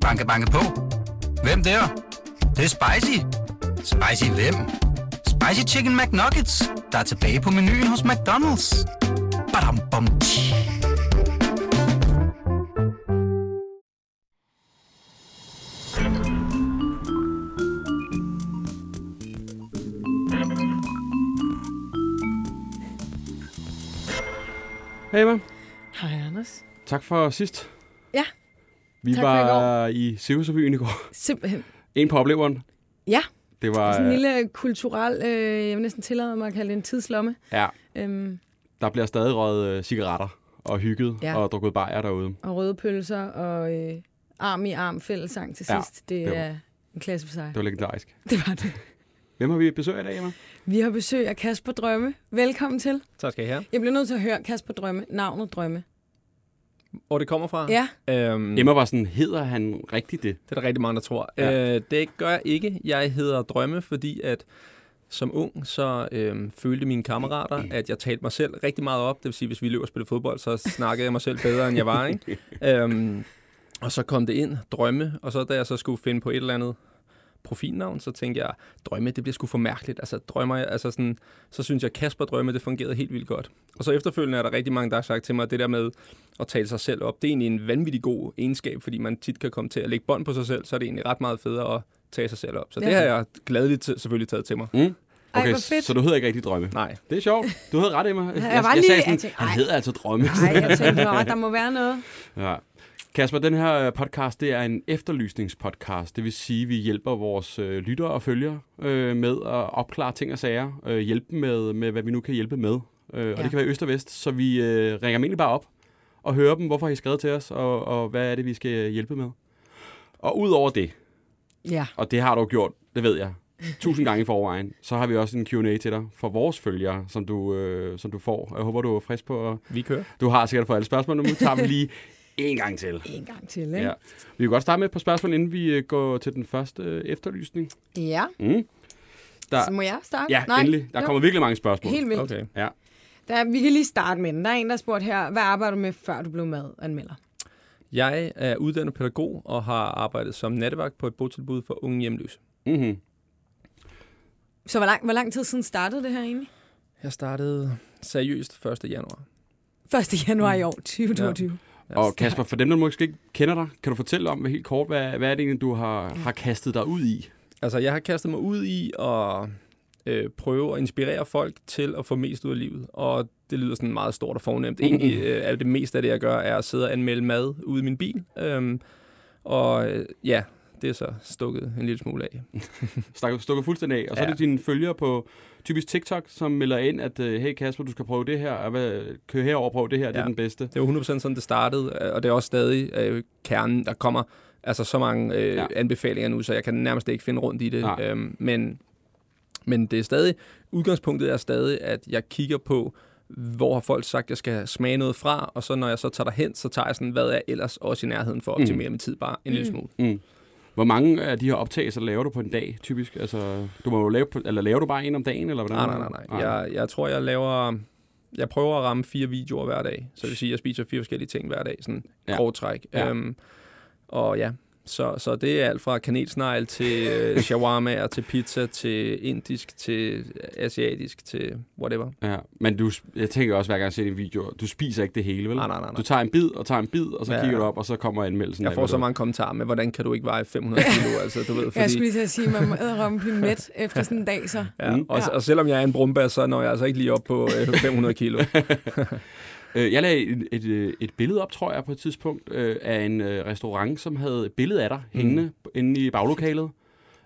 Banke, banke på. Hvem der? Det, det er spicy. Spicy hvem? Spicy Chicken McNuggets, der er tilbage på menuen hos McDonald's. Badum, bom, tji. Hey, Emma. Hej, Anders. Tak for sidst. Vi Tak var i Cirkusrevyen i går. simpelthen. En på opleveren. Ja, Det var... sådan en lille kulturel, øh, jeg vil næsten tillade mig at kalde det en tidslomme. Ja, Øhm, der bliver stadig røget øh, cigaretter og hygget Ja. og drukket bajer derude. og røde pølser og øh, arm i arm fællesang til Ja, sidst. Det det var- er en klasse for sig. Det var legendarisk. Det var det. Hvem har vi besøg af i dag, Emma? Vi har besøg af Kasper Drømme. Velkommen til. Tak skal I have. Jeg bliver nødt til at høre Kasper Drømme, navnet Drømme. Hvor det kommer fra? Ja, Øhm, Emma var sådan, hedder han rigtigt det? Det er der rigtig mange, der tror. Ja. Øh, det gør jeg ikke. Jeg hedder Drømme, fordi at som ung, så øhm, følte mine kammerater, at jeg talte mig selv rigtig meget op. Det vil sige, hvis vi løb og spillede fodbold, så snakkede jeg mig selv bedre, end jeg var. Ikke? øhm, og så kom det ind, Drømme, og så da jeg så skulle finde på et eller andet profilnavn, så tænkte jeg, drømme, det bliver sgu for mærkeligt. Altså, drømmer jeg, altså sådan, så synes jeg, Kasper Drømme, det fungerede helt vildt godt. Og så efterfølgende er der rigtig mange, der har sagt til mig, at det der med at tale sig selv op, det er egentlig en vanvittig god egenskab, fordi man tit kan komme til at lægge bånd på sig selv, så er det egentlig ret meget federe at tage sig selv op. Så ja. Det har jeg gladeligt selvfølgelig taget til mig. Mm? Ej, Okay, fedt. så du hedder ikke rigtig Drømme? Nej. Det er sjovt. Du havde ret, Emma. Jeg, var jeg, lige- sagde jeg sådan, tænkte, han ej. hedder altså Drømme. Nej, jeg tænkte, der må være noget. Ja. Kasper, den her øh, podcast, det er en efterlysningspodcast. Det vil sige, at vi hjælper vores øh, lyttere og følgere øh, med at opklare ting og sager. Øh, hjælpe dem med, med, hvad vi nu kan hjælpe med. Øh, og Ja. det kan være øst og vest. Så vi øh, ringer dem egentlig bare op og hører dem, hvorfor har I skrevet til os, og, og hvad er det, vi skal hjælpe med. Og ud over det, Ja. og det har du gjort, det ved jeg, tusind gange i forvejen, så har vi også en Q&A til dig for vores følgere, som du, øh, som du får. Jeg håber, du er frisk på. at- Vi kører. Du har sikkert fået alle spørgsmål, nu tager vi lige en gang til. En gang til, ikke? Ja. Vi kan godt starte med et par spørgsmål, inden vi øh, går til den første øh, efterlysning. ja. Mm. Der, Så må jeg starte? ja, endelig. Der jo. kommer virkelig mange spørgsmål. Helt vildt. Okay. Ja. Der, vi kan lige starte med den. Der er en, der har spurgt her, hvad arbejder du med, før du blev madanmelder? Jeg er uddannet pædagog og har arbejdet som nattevagt på et botilbud for unge hjemløse. Mm-hmm. Så hvor lang, hvor lang tid siden startede det her egentlig? Jeg startede seriøst 1. januar. 1. januar i år, 2022. Ja. Og Kasper, for dem, der måske ikke kender dig, kan du fortælle om hvad helt kort, hvad, hvad er det egentlig, du har, har kastet dig ud i? Altså, jeg har kastet mig ud i at øh, prøve at inspirere folk til at få mest ud af livet. Og det lyder sådan meget stort og fornemt. Egentlig øh, er det meste af det, jeg gør, er at sidde og anmelde mad ude i min bil. Øhm, og øh, ja, det er så stukket en lille smule af. Stukket, fuldstændig af. Og så ja. er det dine følgere på typisk TikTok, som melder ind, at øh, hey Kasper, du skal prøve det her, og hvad, kør herover og prøv det her, ja. det er den bedste. Det var 100% sådan, det startede, øh, og det er også stadig øh, kernen. Der kommer altså så mange øh, Ja. ja. anbefalinger nu, så jeg kan nærmest ikke finde rundt i det. Nej. Øhm, men, men det er stadig, udgangspunktet er stadig, at jeg kigger på, hvor har folk sagt, at jeg skal smage noget fra, og så når jeg så tager derhen, så tager jeg sådan, hvad er ellers også i nærheden for at optimere mm. min tid bare en mm. lille smule. Mm. Hvor mange af de her optagelser laver du på en dag, typisk? Altså, du må jo lave, eller laver du bare en om dagen, eller hvordan? Nej, nej, nej. nej. Jeg, jeg tror, jeg laver... Jeg prøver at ramme fire videoer hver dag. Så det vil sige, at jeg spiser fire forskellige ting hver dag. Sådan Ja. ja. grov træk. Ja. Øhm, og ja, så, så det er alt fra kanelsnegl til øh, shawarma, til pizza, til indisk, til asiatisk, til whatever. Ja, men du, jeg tænker også, hver gang jeg ser din video, du spiser ikke det hele, vel? Nej, nej, nej, nej. Du tager en bid og tager en bid, og så Ja. kigger du op, og så kommer anmeldelsen. Jeg af, får hvad så mange kommentarer med, hvordan kan du ikke veje 500 kilo? altså, du ved, fordi, Jeg skulle lige til at sige, at man må æderrømme blive mæt efter sådan en dag, så. ja, Mm. og, Ja. og selvom jeg er en brumbas, så når jeg altså ikke lige op på øh, 500 kilo. Øh, Jeg lagde et, et, øh, et billede op, tror jeg, på et tidspunkt, øh, af en øh, restaurant, som havde et billede af dig Mm. hængende inde i baglokalet.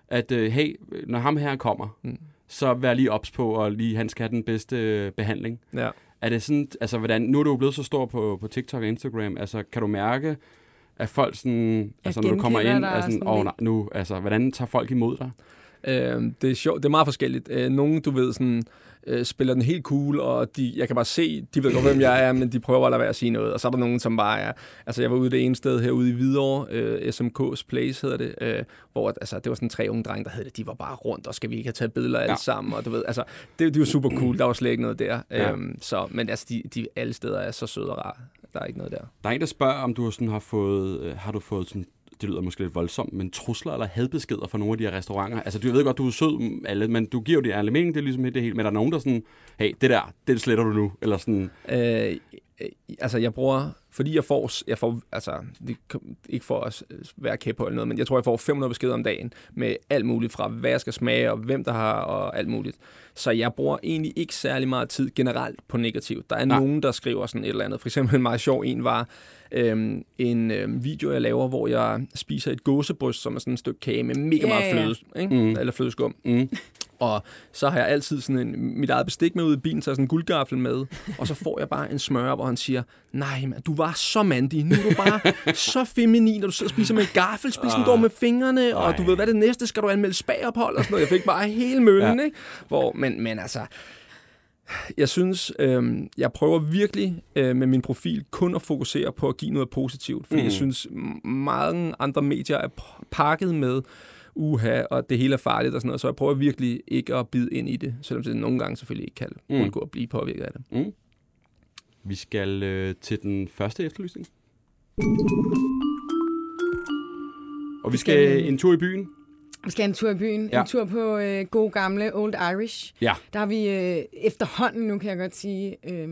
At, øh, hey, når ham her kommer, Mm. så vær lige ops på, og lige, han skal have den bedste øh, behandling. Ja. Er det sådan, altså hvordan, nu er du jo blevet så stor på, på TikTok og Instagram, altså kan du mærke, at folk sådan, altså når du kommer ind, er sådan, sådan åh lidt. nej, nu, altså hvordan tager folk imod dig? Øh, det er sjovt. Det er meget forskelligt. Øh, nogle, du ved, sådan, øh, spiller den helt cool, og de, jeg kan bare se, de ved godt, hvem jeg er, men de prøver at lade være at sige noget. Og så er der nogen, som bare er... Altså, jeg var ude det ene sted herude i Hvidovre, øh, SMK's Place hedder det, øh, hvor altså, det var sådan tre unge drenge, der hed det. De var bare rundt, og skal vi ikke have taget billeder alle Ja. sammen? Og du ved, altså, det, det var super cool. Der var slet ikke noget der. Ja. Øhm, så, men altså, de, de alle steder er så søde og rare. Der er ikke noget der. Der er en, der spørger, om du sådan har fået, øh, har du fået sådan det lyder måske lidt voldsomt, men trusler eller hadbeskeder fra nogle af de her restauranter? Altså, du ved godt, du er sød mm, alle, men du giver jo det ærlige mening, det er ligesom det hele. Men er der nogen, der sådan, hey, det der, det sletter du nu? Eller sådan, øh, altså, jeg bruger, fordi jeg får, jeg får altså, det, ikke for at være kæp på eller noget, men jeg tror, jeg får 500 beskeder om dagen med alt muligt fra, hvad jeg skal smage, og hvem der har, og alt muligt. Så jeg bruger egentlig ikke særlig meget tid generelt på negativt. Der er Nej. nogen, der skriver sådan et eller andet. For eksempel en meget sjov en var øhm, en øhm, video, jeg laver, hvor jeg spiser et gåsebryst, som er sådan et stykke kage med mega Ja, meget ja, ja. fløde, ikke? Mm. eller flødeskum. mm, Og så har jeg altid sådan en, mit eget bestik med ud i bilen, så sådan en guldgaffel med. Og så får jeg bare en smør, hvor han siger, nej, man, du var så mandig. Nu er du bare så feminin, når du sidder og spiser med en gaffel, spiser dog med fingrene, og du ved, hvad det næste, skal du anmelde spagophold og sådan noget. Jeg fik bare hele møllen, Ja. ikke? Hvor, men, men altså, jeg synes, øh, jeg prøver virkelig øh, med min profil kun at fokusere på at give noget positivt, fordi mm. jeg synes, mange andre medier er pakket med uha, og det hele er farligt og sådan noget, så jeg prøver virkelig ikke at bide ind i det, selvom det nogle gange selvfølgelig ikke kan Mm. undgå at blive påvirket af det. vi skal øh, til den første efterlysning. Og vi skal en tur i byen. Vi skal en tur i byen. Ja. En tur på øh, god gamle Old Irish. Ja. Der har vi øh, efterhånden, nu kan jeg godt sige, øh,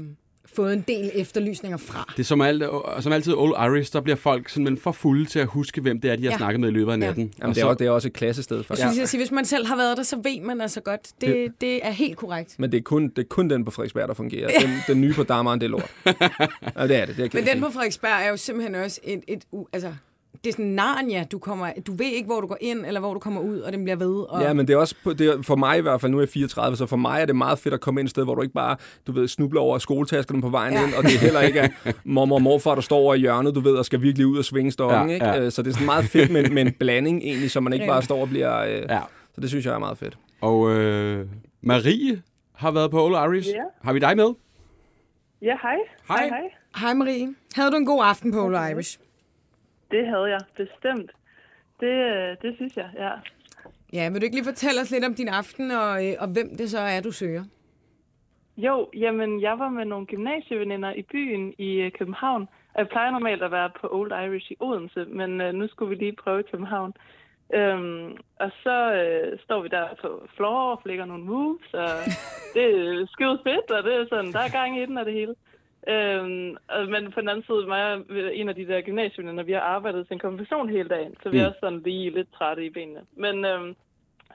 fået en del efterlysninger fra. Det er som, alt, som altid Old Irish, der bliver folk simpelthen for fulde til at huske, hvem det er, de har Ja. snakket med i løbet af Ja. natten. Jamen, Og det, er så- også, det er også et klassested for Jeg synes, jeg siger, hvis man selv har været der, så ved man altså godt. Det, Det- det er helt korrekt. Men det er, kun, det er kun den på Frederiksberg, der fungerer. Den, den nye på Dammeren, det er lort. ja, det er det. det er Men den på Frederiksberg er jo simpelthen også et, et u, altså, det er sådan Narnia, du kommer, du ved ikke, hvor du går ind, eller hvor du kommer ud, og den bliver ved. Og, Ja, men det er også det er, for mig i hvert fald, nu er jeg 34, så for mig er det meget fedt at komme ind et sted, hvor du ikke bare, du ved, snubler over skoletaskerne på vejen Ja. ind, og det er heller ikke er mormor og morfar, der står over i hjørnet, du ved, og skal virkelig ud og svinge stokken, Ja, ikke? ja. Øh, Så det er sådan meget fedt med, med en blanding egentlig, så man ikke bare står og bliver... Øh, Ja. Så det synes jeg er meget fedt. Og øh, Marie har været på Old Irish. Ja. Har vi dig med? Ja, hej. Hej. hej. Hej Marie. Havde du en god aften på Old Irish? Det havde jeg bestemt. Det, øh, det synes jeg, ja. Ja, vil du ikke lige fortælle os lidt om din aften, og, øh, og hvem det så er, du søger? Jo, jamen, jeg var med nogle gymnasieveninder i byen i øh, København. Jeg plejer normalt at være på Old Irish i Odense, men øh, nu skulle vi lige prøve København. Øhm, og så øh, står vi der på floor og flækker nogle moves, og det er skide fedt, og det er sådan, der er gang i den og det hele. Øhm, og- men på den anden side, mig og en af de der gymnasieveninder, vi har arbejdet til en konfirmation hele dagen, så vi er Mm. også sådan lige lidt trætte i benene. Men øhm,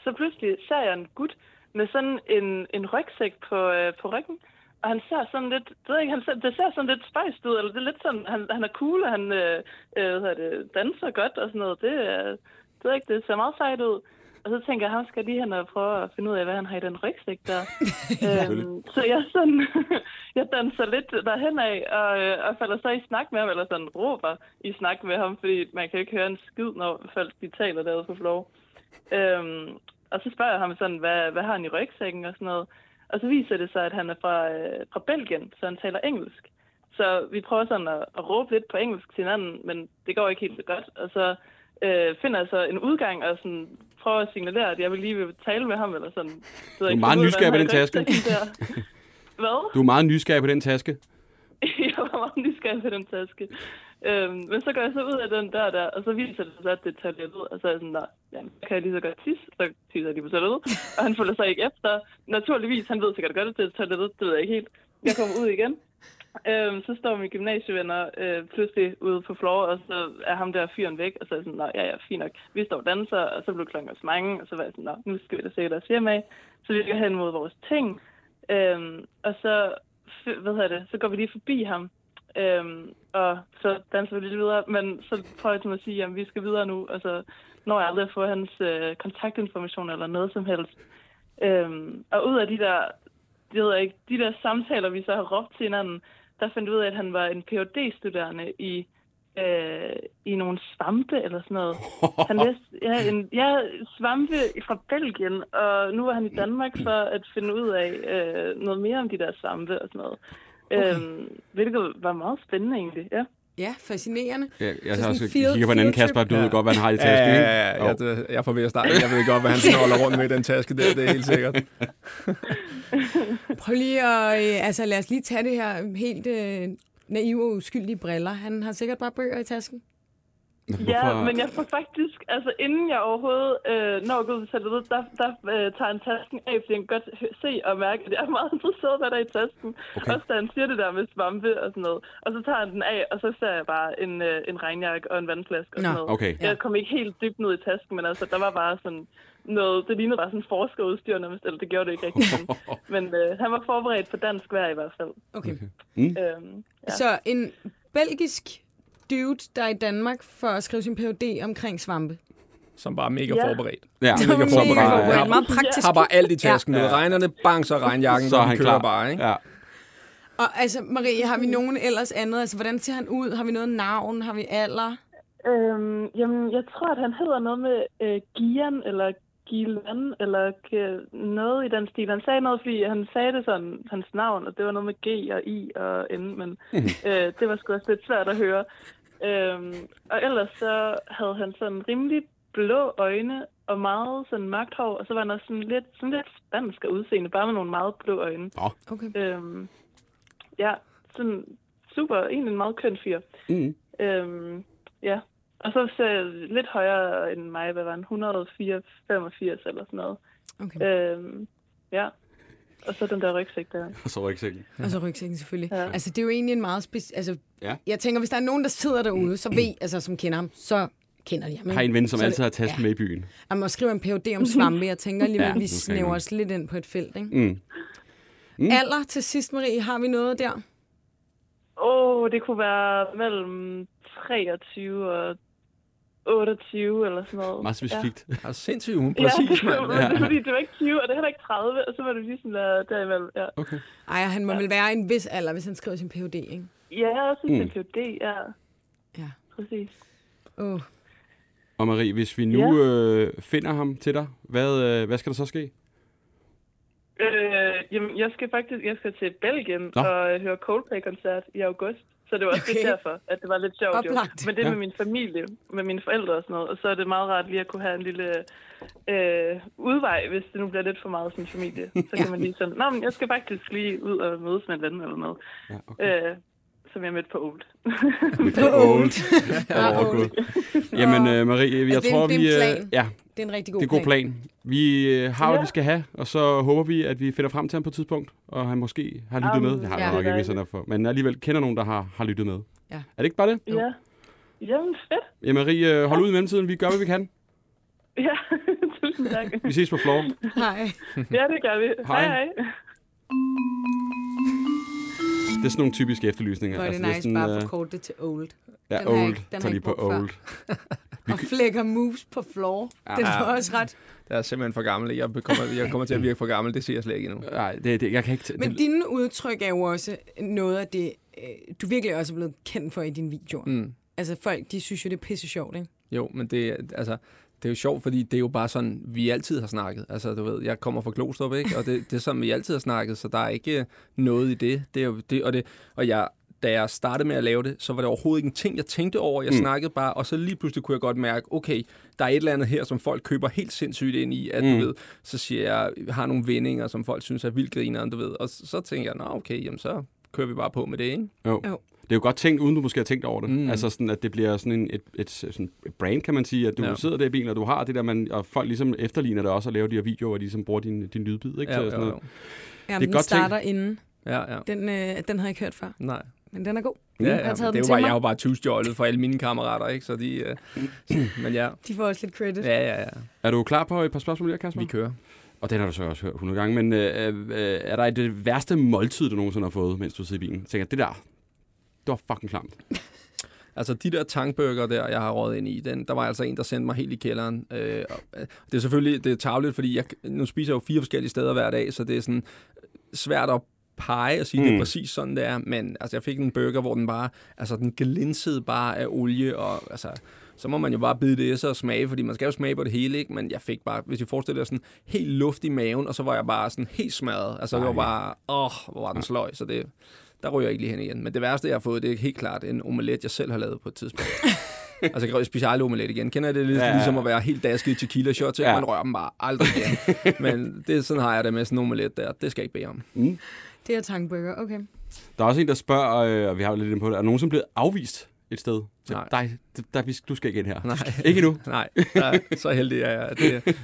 så pludselig ser jeg en gut med sådan en, en rygsæk på, øh, på ryggen, og han ser sådan lidt, det, ved ikke, han ser, det ser sådan lidt spejst ud, eller det er lidt sådan, han, han er cool, og han øh, øh, hvad det, danser godt og sådan noget. Det, er, det, ved ikke, det ser meget sejt ud. Og så tænker jeg, ham skal jeg lige hen og prøve at finde ud af, hvad han har i den rygsæk der. øhm, så jeg sådan, jeg danser lidt derhen af, og, øh, og falder så i snak med ham, eller sådan råber i snak med ham, fordi man kan ikke høre en skid, når folk de taler derude på floor. Øhm, og så spørger jeg ham sådan, hvad, hvad har han i rygsækken og sådan noget. Og så viser det sig, at han er fra, øh, fra Belgien, så han taler engelsk. Så vi prøver sådan at, at råbe lidt på engelsk til hinanden, men det går ikke helt så godt. Og så øh, finder jeg så en udgang og sådan prøver at signalere, at jeg vil lige vil tale med ham, eller sådan. Så er meget nysgerrig på den taske. Hvad? Du er meget nysgerrig på den taske. jeg var meget nysgerrig på den taske. Øhm, men så går jeg så ud af den der, der og så viser det sig, at det er toilettet. Og så er jeg sådan, der, ja, kan jeg lige så godt tisse. Så tisser jeg lige på toilettet. Og han følger sig ikke efter. Naturligvis, han ved sikkert godt, at det er toilettet. Det ved jeg ikke helt. Jeg kommer ud igen. Øhm, så står mine gymnasievenner øh, pludselig ude på floor, og så er ham der fyren væk, og så er jeg sådan, nej, ja, ja, fint nok. Vi står og danser, og så blev klokken også mange, og så var jeg sådan, nå, nu skal vi da se deres hjem af. Så vi går hen mod vores ting, øhm, og så, f- hvad hedder det, så går vi lige forbi ham, øhm, og så danser vi lidt videre, men så prøver jeg til at sige, jamen, vi skal videre nu, og så når jeg aldrig at få hans øh, kontaktinformation eller noget som helst. Øhm, og ud af de der, det ved jeg ikke, de der samtaler, vi så har råbt til hinanden, der fandt ud af, at han var en phd studerende i, øh, i nogle svampe eller sådan noget. Han læste ja, en, ja, svampe fra Belgien, og nu er han i Danmark for at finde ud af øh, noget mere om de der svampe og sådan noget. Okay. Øhm, hvilket var meget spændende egentlig, ja. Ja, fascinerende. Jeg, jeg, Så også, field- kigger på en anden Kasper, du trip. ved godt, hvad han har i Ja, tasken, ja, ikke? ja, ja. Jo. Jeg, det- jeg får ved at starte. Jeg ved godt, hvad han snoller rundt med i den taske der, det er helt sikkert. Prøv lige at, øh, altså lad os lige tage det her helt øh, naive og uskyldige briller. Han har sikkert bare bøger i tasken. Ja, Hvorfor- men jeg får faktisk, altså inden jeg overhovedet øh, når ud til toilettet, der, der øh, tager han tasken af, fordi han kan godt se og mærke, at jeg er meget interesseret, hvad der er i tasken. Okay. Også da han siger det der med svampe og sådan noget. Og så tager han den af, og så ser jeg bare en, øh, en regnjakke og en vandflaske og Nå, sådan noget. okay. Jeg kom ikke helt dybt ned i tasken, men altså, der var bare sådan noget, det lignede bare sådan forskerudstyr nærmest, eller det gjorde det ikke rigtig. Men, men øh, han var forberedt på dansk vejr i hvert fald. Okay. Øhm, ja. Så en belgisk dude, der er i Danmark for at skrive sin Ph.D. omkring svampe. Som bare er mega Ja. forberedt. Ja, Det var mega mega forberedt. forberedt. Ja. Meget praktisk. Har bare alt i tasken. Ja. Regnerne, bang, så regnjakken, Så er og han kører klar. bare, ikke? Ja. Og altså, Marie, har vi nogen ellers andet? Altså, hvordan ser han ud? Har vi noget navn? Har vi alder? Øhm, jamen, jeg tror, at han hedder noget med øh, Gian, eller Gilan, eller øh, noget i den stil. Han sagde noget, fordi han sagde det sådan, hans navn, og det var noget med G og I og N, men øh, det var sgu også lidt svært at høre. Øhm, og ellers så havde han sådan rimelig blå øjne og meget sådan mørkt hår, og så var han også sådan lidt, sådan lidt spansk af udseende, bare med nogle meget blå øjne. Okay. Øhm, ja, sådan super, egentlig en meget køn fyr. Mm. Øhm, ja, og så jeg lidt højere end mig, hvad var han, 184 85 eller sådan noget. okay. Øhm, ja, og så den der rygsæk der. Og så rygsækken. Og så rygsækken selvfølgelig. Ja. Altså, det er jo egentlig en meget speci... Altså, Ja. jeg tænker, hvis der er nogen, der sidder derude, så ved, altså, som kender ham, så kender de ham. Har en ven, som Så altid har det- tasken med i byen. Han må skrive en Ph.D. om svampe. Jeg tænker alligevel, Ja, ja, vi snæver os lidt ind på et felt. Ikke? Mm. Mm. Alder til sidst, Marie, har vi noget der? Åh, oh, det kunne være mellem 23 og 28 eller sådan noget. Meget specifikt. Ja, sindssygt, hun er præcis, ja, mand. ja. fordi det var ikke 20, og det er heller ikke 30, og så var det lige sådan der, derimellem. Ja, Okay. Ej, han må ja. vel være en vis alder, hvis han skriver sin Ph.D., ikke? ja jeg synes, Mm. det er PhD, ja, Ja. præcis. Oh. Og Marie, hvis vi nu øh, finder ham til dig, hvad, øh, hvad skal der så ske? Øh, jamen, jeg skal faktisk jeg skal til Belgien Nå. Nå. og øh, høre Coldplay-koncert i august. Så det var også okay. Derfor, at det var lidt sjovt. Jo. Men det Ja. med min familie, med mine forældre og sådan noget. Og så er det meget rart lige at kunne have en lille øh, udvej, hvis det nu bliver lidt for meget som familie. Så kan man lige sådan, Nå, men jeg skal faktisk lige ud og mødes med en ven eller noget. Ja, okay. Øh, som jeg mødte på Old. På old. Ja, Ja, old. Jamen, øh, Marie, jeg Altså, det er tror, en- det er vi... en Øh, plan. ja, Det er en rigtig god det er en god plan. Vi øh, har, hvad Ja. vi skal have, og så håber vi, at vi finder frem til ham på et tidspunkt, og han måske har lyttet Jamen, med. Det har ja. han nok ikke, hvis han er for. Men alligevel kender nogen, der har, har lyttet med. Ja. Er det ikke bare det? ja. Jamen, fedt. Ja, Marie, øh, hold ud i mellemtiden. Vi gør, hvad vi kan. Ja, tusind tak. Vi ses på floor. Nej. Ja, det gør vi. Hej. hej. hej. Det er sådan nogle typiske efterlysninger. Hvor er det Altså, nice er bare sådan, at øh, forkorte det til old. Ja, Den har old. ikke- den har Tag jeg lige ikke på old. Og flækker moves på floor. Den var også ret. Det er simpelthen for gammel. Jeg kommer, jeg kommer til at virke for gammel. Det siger jeg slet ikke endnu. Nej, det, det, jeg kan ikke... t- Men det, dine udtryk er jo også noget af det, øh, du virkelig også er blevet kendt for i dine videoer. Mm. Altså folk, de synes jo, det er pisse sjovt, ikke? Jo, men det, er- altså, det er jo sjovt, fordi det er jo bare sådan, vi altid har snakket. Altså, du ved, jeg kommer fra Glostrup, ikke? Og det, det er sådan, vi altid har snakket, så der er ikke noget i det. det, er jo, det og, det og jeg, da jeg startede med at lave det, så var det overhovedet ikke en ting, jeg tænkte over. Jeg Mm. snakkede bare, og så lige pludselig kunne jeg godt mærke, okay, der er et eller andet her, som folk køber helt sindssygt ind i, at Mm. du ved, så siger jeg, jeg har nogle vendinger, som folk synes er vildt grineren, du ved. Og så, så tænker jeg, nå okay, jamen så kører vi bare på med det, ikke? jo. Jo. Det er jo godt tænkt, uden du måske har tænkt over det. Mm. Altså sådan, at det bliver sådan en, et, et, sådan et brand, kan man sige, at du ja. Ja. sidder der i bilen, og du har det der, man, og folk ligesom efterligner det også, og laver de her videoer, og de ligesom bruger din, din lydbid, ikke? Ja, til jo, sådan noget. jo. Jamen, Det er den godt tænkt. starter inden. ja, ja. Den, øh, den har jeg ikke hørt før, Nej. men den er god. Ja, Jeg har ja, taget men den det er jo mig. jeg har jo bare tyvstjålet for alle mine kammerater, ikke? Så de, øh, men ja, De får også lidt credit. ja, ja, ja. Er du klar på et par spørgsmål her, Kasper? Vi kører. Og den har du så også hørt 100 gange, men øh, øh, er der et det værste måltid, du nogensinde har fået, mens du sidder i bilen? Jeg tænker, det der, det var fucking klamt. Altså de der tankburger der, jeg har rådet ind i, den, der var altså en, der sendte mig helt i kælderen. Øh, øh, det er selvfølgelig det er tarveligt, fordi jeg, nu spiser jeg jo fire forskellige steder hver dag, så det er sådan svært at pege og sige, mm. det Mm. er præcis sådan, det er. Men altså, jeg fik en burger, hvor den bare, altså den glinsede bare af olie, og altså, så må man jo bare bide det i sig og smage, fordi man skal jo smage på det hele, ikke? Men jeg fik bare, hvis jeg forestiller dig sådan helt luft i maven, og så var jeg bare sådan helt smadret. Altså, det var Ej. bare, åh, hvor var den sløj, så det, der ryger jeg ikke lige hen igen. Men det værste, jeg har fået, det er helt klart en omelet, jeg selv har lavet på et tidspunkt. altså, jeg kan specielt aldrig omelet igen. Kender I det lidt Ja, ja, ligesom at være helt dasket i tequila shots, Ja. ja. man rører dem bare aldrig igen. Men det, sådan har jeg det med sådan en omelet der. Det skal jeg ikke bede om. Det er tankburger, okay. Der er også en, der spørger, øh, og vi har jo lidt inde på det, er nogen som blevet afvist et sted. Så Nej. dig, der, du skal ikke ind her. Nej. Ikke endnu. Nej, der, så heldig er jeg. Det,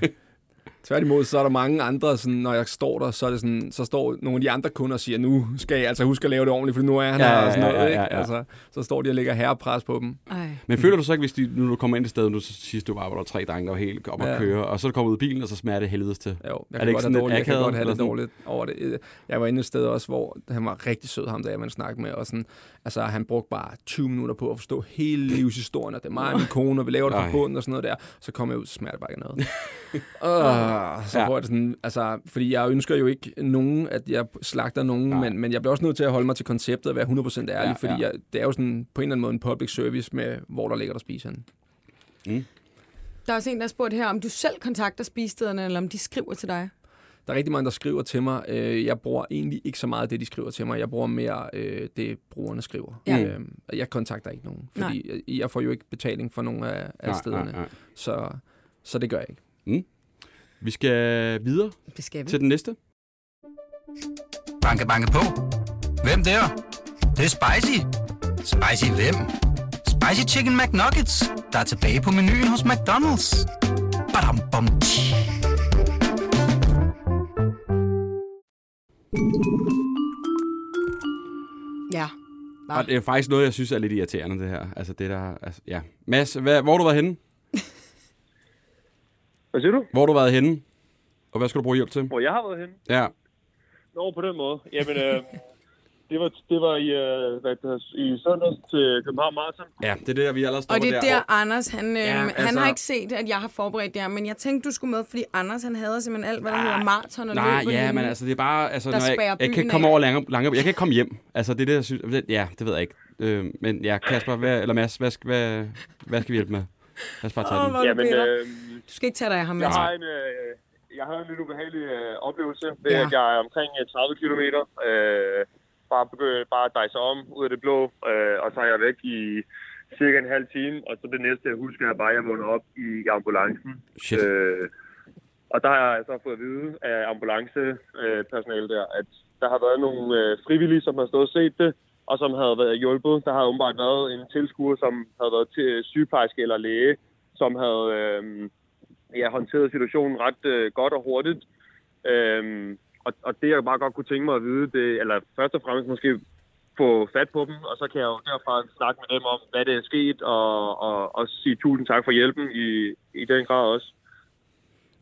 tværtimod, så er der mange andre, sådan, når jeg står der, så, er det sådan, så står nogle af de andre kunder og siger, nu skal jeg altså huske at lave det ordentligt, for nu er han Ja, her, ja, og sådan ja, noget, ja, ikke? ja. Altså, så står de og lægger herrepres på dem. Ej. Men føler du så ikke, hvis de, nu du kommer ind et sted, nu sidst du var, hvor der var tre drenge, der var helt op at Ja. køre, og så er du kommet ud i bilen, og så smager det helvedes til. Jo, jeg det kan, ikke godt sådan have lidt dårligt, jeg kan godt have det dårligt over det. Jeg var inde et sted også, hvor han var rigtig sød, ham der, man snakkede med, og sådan, altså, han brugte bare 20 minutter på at forstå hele livshistorien, og det er mig og min kone, og vi laver det fra bunden og sådan noget der. Så kom jeg ud, så smager det bare ikke noget. uh, så Ja. får jeg det sådan, altså, fordi jeg ønsker jo ikke nogen, at jeg slagter nogen, Nej. men, men jeg bliver også nødt til at holde mig til konceptet og være 100% ærlig, Ja, fordi ja. Jeg, det er jo sådan på en eller anden måde en public service med, hvor der ligger der spiser henne. Der er også en, der har spurgt her, om du selv kontakter spisestederne, eller om de skriver til dig. Der er rigtig mange, der skriver til mig. Øh, Jeg bruger egentlig ikke så meget af det, de skriver til mig. Jeg bruger mere øh, det, brugerne skriver. Ja. Øh, Jeg kontakter ikke nogen, fordi jeg- jeg får jo ikke betaling for nogen af, af Nej, stederne. nej, nej. Så, så det gør jeg ikke. Vi skal videre Det skal vi. til den næste. Banke, banke på. Hvem der? Det, det er spicy. Spicy hvem? Spicy Chicken McNuggets, der er tilbage på menuen hos McDonald's. Badum, bom, tji. Ja. Hva? Og det er faktisk noget, jeg synes er lidt irriterende, det her. Altså det der, altså, ja. Mads, hvad, hvor har du været henne? Hvad siger du? Hvor har du været henne? Og hvad skal du bruge hjælp til? Hvor jeg har været henne? Ja. Nå, på den måde. Jamen, øh, det var, det var i, øh, hvad det hedder, i søndags til København Marathon. Ja, det er det, vi allerede Og stopper det er der, Anders, han, øh, Ja, han altså- har ikke set, at jeg har forberedt det her, men jeg tænkte, du skulle med, fordi Anders, han hader simpelthen alt, hvad der hedder maraton og Nej, løb og ja, men altså, det er bare... Altså, når jeg, jeg, kan ikke komme af. over lange, lange... Jeg kan ikke komme hjem. Altså, det er det, jeg synes... det- Ja, det ved jeg ikke. Øh, men ja, Kasper, hvad, eller Mads, hvad, skal- hvad, hvad skal vi hjælpe med? Lad os bare tage Åh, den. hvor du Jamen, øh, Du skal ikke tage dig af ham, jeg Mads. har en, øh, jeg havde en lidt ubehagelig øh, oplevelse ved, Ja. ja. at jeg er omkring øh, 30 km. Øh, bare begyndt bare dejse om ud af det blå, øh, og så er jeg væk i cirka en halv time, og så det næste, jeg husker, er bare, at jeg vågner op i ambulancen. Shit. Øh, og der har jeg så fået at vide af ambulancepersonalet der, at der har været nogle øh, frivillige, som har stået og set det, og som havde været hjulpet. Der har åbenbart været en tilskuer, som havde været til sygeplejerske eller læge, som havde øh, ja, håndteret situationen ret øh, godt og hurtigt. Øh, og, og det, jeg bare godt kunne tænke mig at vide, det, eller først og fremmest måske få fat på dem, og så kan jeg jo derfra snakke med dem om, hvad det er sket, og, og, og sige tusind tak for hjælpen i, i den grad også.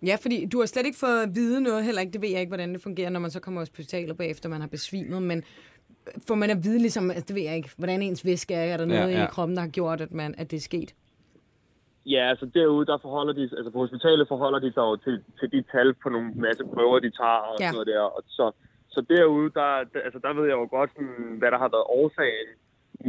Ja, fordi du har slet ikke fået at vide noget, heller ikke, det ved jeg ikke, hvordan det fungerer, når man så kommer på hospitalet bagefter, man har besvimet, men får man at vide, ligesom, altså, det ved jeg ikke, hvordan ens væske er, er der noget Ja, ja, i kroppen, der har gjort, at, man, at det er sket? Ja, altså derude, der forholder de, altså på hospitalet forholder de sig jo til, til de tal på nogle masse prøver, de tager og Ja. sådan noget der. Og så, så derude, der, der, altså der ved jeg jo godt, sådan, hvad der har været årsagen.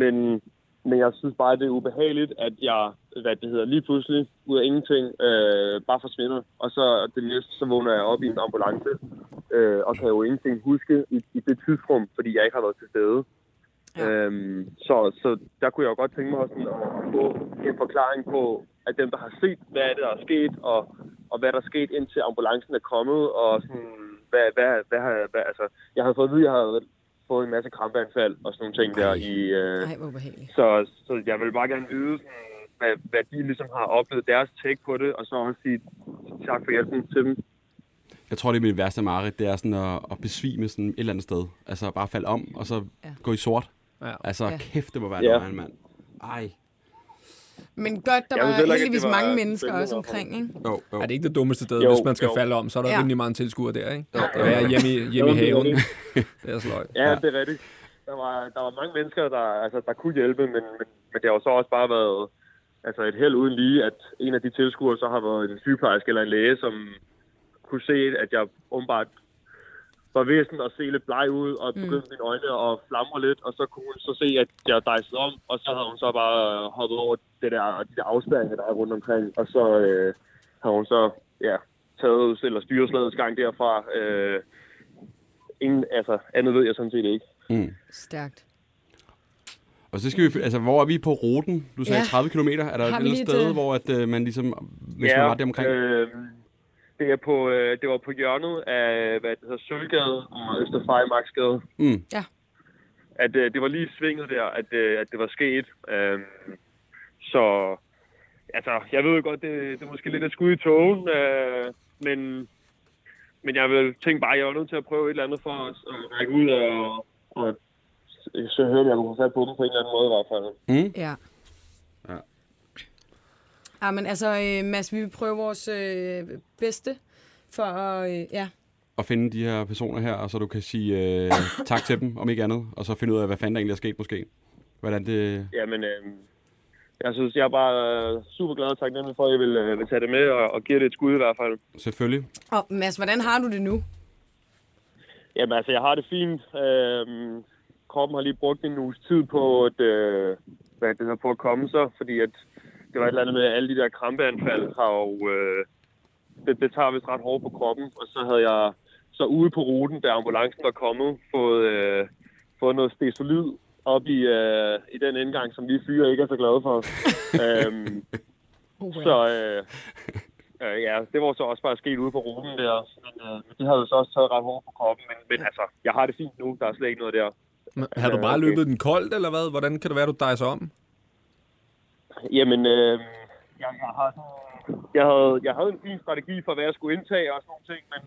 Men, men jeg synes bare, det er ubehageligt, at jeg, hvad det hedder, lige pludselig, ud af ingenting, øh, bare forsvinder. Og så det næste, så vågner jeg op i en ambulance, øh, og kan jo ingenting huske i, i det tidsrum, fordi jeg ikke har været til stede. Ja. Øhm, så, så der kunne jeg jo godt tænke mig sådan at, få en forklaring på, at dem, der har set, hvad er det, der er sket, og, og hvad der er sket, indtil ambulancen er kommet, og sådan, hvad, hvad, hvad, har, hvad altså, jeg havde fået at vide, at jeg havde fået en masse krampeanfald og sådan nogle ting der i... Øh, hvor ubehageligt. så, så jeg vil bare gerne vide, hvad, hvad de ligesom har oplevet, deres take på det, og så også sige tak for hjælpen til dem. Jeg tror, det er mit værste mareridt, det er sådan at, at besvime sådan et eller andet sted. Altså bare falde om, og så Ja. gå i sort. Ja. Altså, Ja. kæft, det må være Ja. mand. Ej. Men godt, der var ikke, heldigvis var mange mennesker også i omkring, ikke? Jo, jo. Er det ikke det dummeste sted, Jo, hvis man skal jo. falde om? Så er der Ja. rimelig mange tilskuere der, ikke? Jo, jo, ja hjemme, i, hjemme i Jo, det er haven. Det er sløjt. Ja, ja, det er rigtigt. Der var, der var mange mennesker, der, altså, der kunne hjælpe, men, men, men det har jo så også bare været altså et held uden lige, at en af de tilskuere så har været en sygeplejerske eller en læge, som kunne se, at jeg åbenbart var ved sådan at se lidt bleg ud, og begyndte mine øjne at flamre lidt, og så kunne hun så se, at jeg dejsede om, og så havde hun så bare hoppet over det der, de der afspærringer, der er rundt omkring, og så øh, havde hun så ja, taget eller styreslagets gang derfra. Øh, ingen, altså, andet ved jeg sådan set ikke. Mm. Stærkt. Og så skal vi, altså, hvor er vi på ruten? Du sagde Ja. 30 km. Er der et sted, det? hvor at, øh, man ligesom, hvis man var der omkring? Øh, det, er på, øh, det var på hjørnet af, hvad det hedder, Sølvgade og Østerfejmarksgade. Mm. Ja. at øh, det var lige svinget der, at, øh, at det var sket. Øh, så altså, jeg ved jo godt, det, det er måske lidt et skud i togen, øh, men, men jeg vil tænke bare, at jeg var nødt til at prøve et eller andet for at, at række ud og, og så hørte jeg, at jeg kunne få fat på dem på en eller anden måde i hvert fald. Ja. Ja. Ja, men altså, øh, Mads, vi vil prøve vores øh, bedste for at, øh, ja, at finde de her personer her, og så du kan sige øh, tak til dem, om ikke andet, og så finde ud af, hvad fanden der egentlig er sket måske. Hvordan det... Jamen, øh, jeg synes, jeg er bare øh, super glad og taknemmelig for, at jeg vil, øh, vil tage det med og, og give det et skud i hvert fald. Selvfølgelig. Og Mads, hvordan har du det nu? Jamen altså, jeg har det fint. Øhm, kroppen har lige brugt en uges tid på at, øh, hvad det hedder, på at komme sig, fordi at det var et eller andet med, at alle de der krampeanfald har jo, øh, det, det tager vist ret hårdt på kroppen. Og så havde jeg så ude på ruten, da ambulancen var kommet, fået, øh, fået noget stesolid op i, øh, i den indgang, som vi fyre ikke er så glade for. øhm, Oh, så øh, øh, ja, det var så også bare sket ude på ruten der. Men, øh, det havde jo så også taget ret hårdt på kroppen. Men, men altså, jeg har det fint nu. Der er slet ikke noget der. Men Har du bare okay. løbet den koldt, eller hvad? Hvordan kan det være, du dejser om? Jamen, øh, jeg, jeg, har sådan, jeg, havde, jeg havde en fin strategi for, hvad jeg skulle indtage og sådan nogle ting, men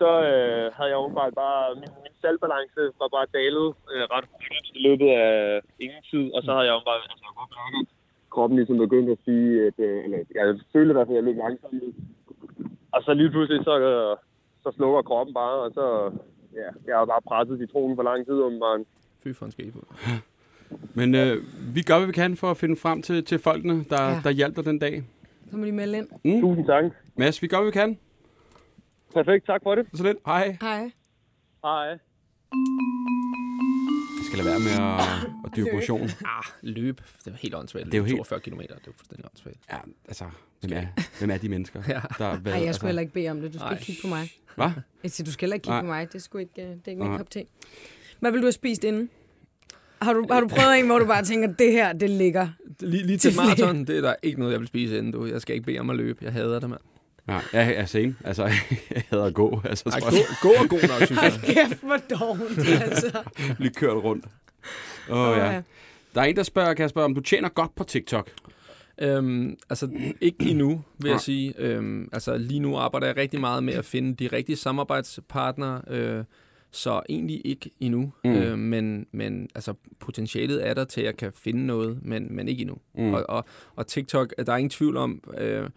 så øh, havde jeg åbenbart bare, min, min salgbalance var bare dalet øh, ret hurtigt i løbet af ingen tid, og så havde jeg åbenbart, altså jeg kunne kroppen ligesom begyndte at sige, at, øh, eller jeg følte i hvert fald, at jeg løb langsomt. Og så lige pludselig, så, øh, så slukker kroppen bare, og så, ja, jeg har bare presset citronen for lang tid, åbenbart. Fy for en skæfod. Men øh, vi gør, hvad vi kan for at finde frem til, til folkene, der, Ja. der hjalp dig den dag. Så må de melde ind. Tusind tak. Mads, vi gør, hvad vi kan. Perfekt, tak for det. Så lidt. Hej. Hej. Hej. Jeg skal lade være med at, at dyrke motion. Ah, løb. Det var helt åndssvagt. Det er jo helt- 42 km. Det var fuldstændig åndssvagt. Ja, altså, hvem er, hvem er de mennesker? Ja. Der, hvad, Ej, jeg altså, skulle heller ikke bede om det. Du skal Ej. ikke kigge på mig. Hvad? Jeg siger, du skal heller ikke kigge Nej. på mig. Det, er sgu ikke, øh, det er ikke min kop te. Hvad vil du have spist inden? Har du, har du prøvet en, hvor du bare tænker, det her, det ligger? Lige, lige til er maraton, det er der ikke noget, jeg vil spise inden, du. Jeg skal ikke bede om at løbe. Jeg hader det, mand. Nej, jeg er same. Altså, jeg hader at gå. Altså, Ej, gå, jeg, gå er god nok, synes jeg. Kæft, hvor dårligt, altså. lige kørt rundt. Åh, oh, ja. Der er en, der spørger, Kasper, om du tjener godt på TikTok. Øhm, altså, ikke endnu, vil jeg sige. Øhm, altså, lige nu arbejder jeg rigtig meget med at finde de rigtige samarbejdspartnere, øh, så egentlig ikke endnu. Mm. Mm. Øh, men, men altså, potentialet er der til, at jeg kan finde noget, men, men ikke endnu. Mm. Mm. Og, og, og TikTok, der er ingen tvivl om, øh,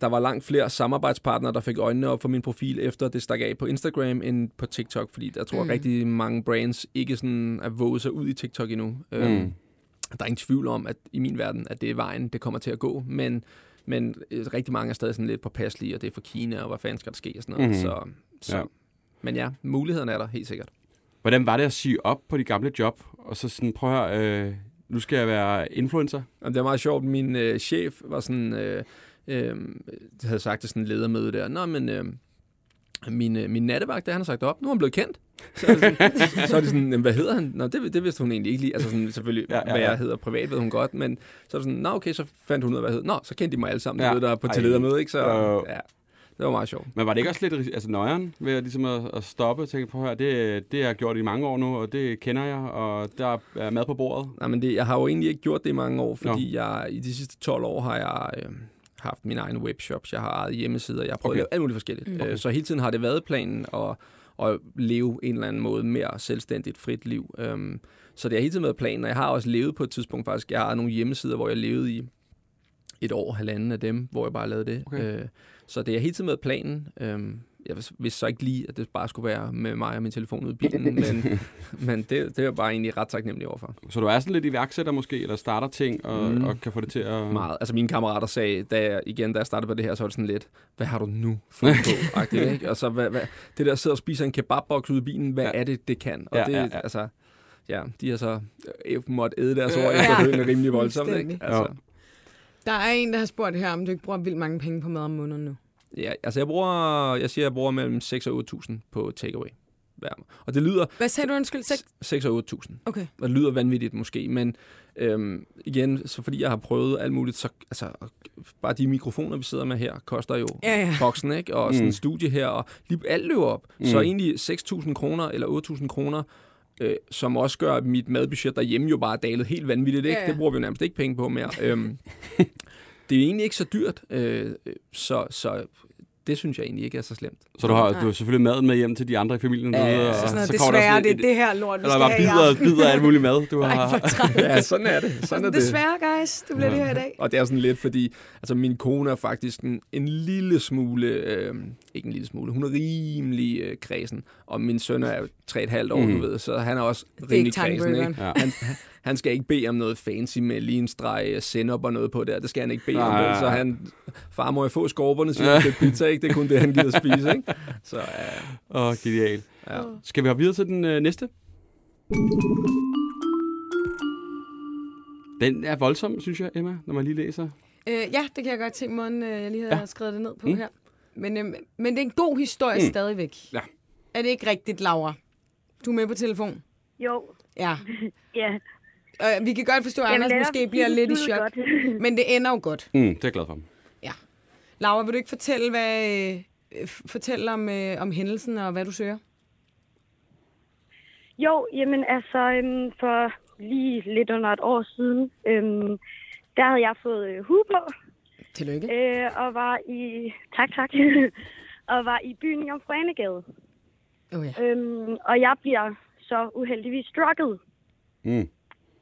der var langt flere samarbejdspartnere, der fik øjnene op for min profil, efter det stak af på Instagram, end på TikTok, fordi jeg tror, Mm. mm. rigtig mange brands ikke sådan er våget sig ud i TikTok endnu. Mm. Øhm, der er ingen tvivl om, at i min verden, at det er vejen, det kommer til at gå, men, men øh, rigtig mange er stadig sådan lidt påpasselige, og det er for Kina, og hvad fanden skal der ske, og sådan noget. Mhm. Så, så. Ja. Men ja, mulighederne er der, helt sikkert. Hvordan var det at sige op på de gamle job, og så sådan, prøv at høre, øh, nu skal jeg være influencer? Jamen, det var meget sjovt. Min øh, chef var sådan, øh, øh, havde sagt til sådan en ledermøde der, Nå, men øh, min, øh, min nattevagt, der han har sagt op, nu er han blevet kendt. Så er det sådan, så er det sådan "Jamen, hvad hedder han? Nå, det, det vidste hun egentlig ikke lige. Altså sådan, selvfølgelig, Ja, ja, ja, hvad jeg hedder privat, ved hun godt, men så er det sådan, nå okay, så fandt hun ud af, hvad jeg hed. Nå, så kendte de mig alle sammen, Ja. ja. der på til ledermøde, ikke? Så ja, det var meget sjovt. Men var det ikke også lidt altså, nøjeren ved at, ligesom at, at stoppe og tænke på her, det, det har jeg gjort i mange år nu, og det kender jeg, og der er mad på bordet? Nej, men det, jeg har jo egentlig ikke gjort det i mange år, fordi jeg i de sidste 12 år har jeg øh, haft min egen webshops, jeg har eget hjemmesider, jeg har prøvet Okay. okay. alt muligt forskelligt. Mm. Øh, så hele tiden har det været planen at, at leve en eller anden måde mere selvstændigt, frit liv. Øhm, så det har hele tiden været planen, og jeg har også levet på et tidspunkt faktisk. Jeg har nogle hjemmesider, hvor jeg levede i et år, halvanden af dem, hvor jeg bare lavede det. Okay. Så det har hele tiden været planen. Øhm, jeg vidste så ikke lige, at det bare skulle være med mig og min telefon ude i bilen, men, men det, det er jeg bare egentlig ret taknemmelig overfor. Så du er sådan lidt iværksætter måske, eller starter ting, og, mm. Og kan få det til at... Meget. Altså mine kammerater sagde, da jeg, igen, da jeg startede på det her, så var det sådan lidt, hvad har du nu fundet på? Agtigt, ikke? Og så hvad, hvad, det der sidder og spiser en kebabboks ude i bilen, hvad Ja. er det, det kan? Og Ja, det, ja, ja. altså, ja, de har så øh, måtte æde deres ord Ja. efterfølgende rimelig voldsomt, ikke? Altså, Der er en, der har spurgt her, om du ikke bruger vildt mange penge på mad om måneden nu. ja, altså jeg bruger, jeg siger, jeg bruger mellem 6 og 8.000 på takeaway. Og det lyder Hvad sagde du, undskyld? Sek- 6 og 8.000. okay. Og det lyder vanvittigt måske, men øhm, igen, så fordi jeg har prøvet alt muligt, så altså, bare de mikrofoner, vi sidder med her, koster jo Ja, ja. boksen, ikke? Og sådan Mm. en studie her, og lige alt løber op. Mm. Så Mm. egentlig 6.000 kroner eller 8.000 kroner øh, som også gør, at mit madbudget derhjemme jo bare dalet helt vanvittigt. Ikke? Ja, ja. Det bruger vi jo nærmest ikke penge på mere. øhm, det er egentlig ikke så dyrt, øh, så, så det synes jeg egentlig ikke er så slemt. Så du har, Nej. du har selvfølgelig maden med hjem til de andre i familien Ja, ja, og så Sådan kommer der desværre, sådan det et- er det her lort, vi Eller skal bare have aften. bidder af alt muligt mad, du Ej, har. træt. Ja, sådan er det. Sådan er det. Desværre, guys, det bliver det her i dag. Og det er sådan lidt, fordi altså, min kone er faktisk en, en lille smule, øh, ikke en lille smule, hun er rimelig øh, kredsen, og min søn er 3,5 år, Mhm. mm. du ved, så han er også er rimelig ikke kredsen. Ikke? Ja. Han, han skal ikke bede om noget fancy med lige en streg øh, sennep og noget på der, det skal han ikke bede om, Nej. vel? så han, far må jeg få skorperne, siger han til pizza, ikke? det er kun det, han gider spise. Ikke? Så ja, Åh, genial. ja. Skal vi hoppe videre til den øh, næste? Den er voldsom, synes jeg, Emma, når man lige læser. Øh, ja, det kan jeg godt se, måden øh, jeg lige har Ja. skrevet det ned på mm. her. Men, øh, men det er en god historie Mm. stadigvæk. Ja. Er det ikke rigtigt, Laura? Du er med på telefon? Jo, Ja. ja. Øh, vi kan godt forstå, at Jamen, Anders er måske bliver lidt i chok. godt. Men det ender jo godt. Mm, det er jeg glad for. Laura, vil du ikke fortælle, hvad, øh, fortælle om, øh, om hændelsen og hvad du søger? Jo, jamen altså, øhm, for lige lidt under et år siden, øhm, der havde jeg fået øh, hue på, Tillykke. øh, og var i, tak tak, og var i byen i Omfrenegade. Oh, ja. Øhm, og jeg bliver så uheldigvis drukket. Mm.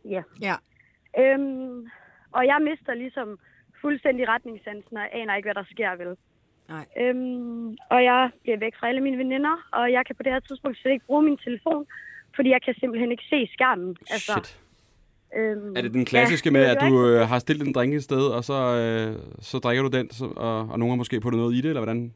Ja. ja. Øhm, og jeg mister ligesom fuldstændig retningssansen, og aner ikke, hvad der sker, vel. Nej. Øhm, og jeg bliver væk fra alle mine veninder, og jeg kan på det her tidspunkt slet ikke bruge min telefon, fordi jeg kan simpelthen ikke se skærmen. Altså, Shit. Øhm, Er det den klassiske ja, med, at du øh, har stillet en drink et sted, og så, øh, så drikker du den, så, og, og nogen har måske puttet noget i det, eller hvordan?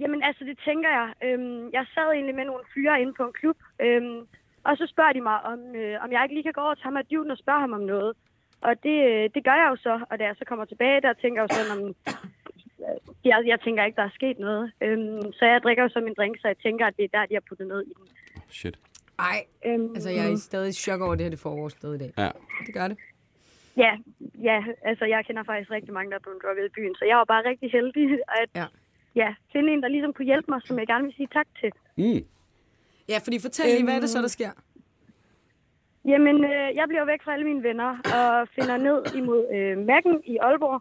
Jamen altså, det tænker jeg. Øhm, jeg sad egentlig med nogle fyre inde på en klub, øhm, og så spørger de mig, om, øh, om jeg ikke lige kan gå over til ham af dyven og spørge ham om noget. Og det, øh, det gør jeg jo så, og da jeg så kommer tilbage, der tænker jeg jo sådan, om, jeg, jeg tænker ikke, der er sket noget. Øhm, så jeg drikker jo så min drink, så jeg tænker, at det er der, de har puttet noget i den. Shit. Ej, Øhm, altså jeg er stadig i chok over det her, det foregår stadig i dag. Ja. Det gør det. Ja, ja, altså jeg kender faktisk rigtig mange, der er blevet drukket i byen, så jeg var bare rigtig heldig at Ja. ja, finde en, der ligesom kunne hjælpe mig, som jeg gerne vil sige tak til. Mm. Ja, fordi fortæl lige, hvad er det så, der sker? Jamen, øh, jeg bliver væk fra alle mine venner og finder ned imod øh, Mac'en i Aalborg,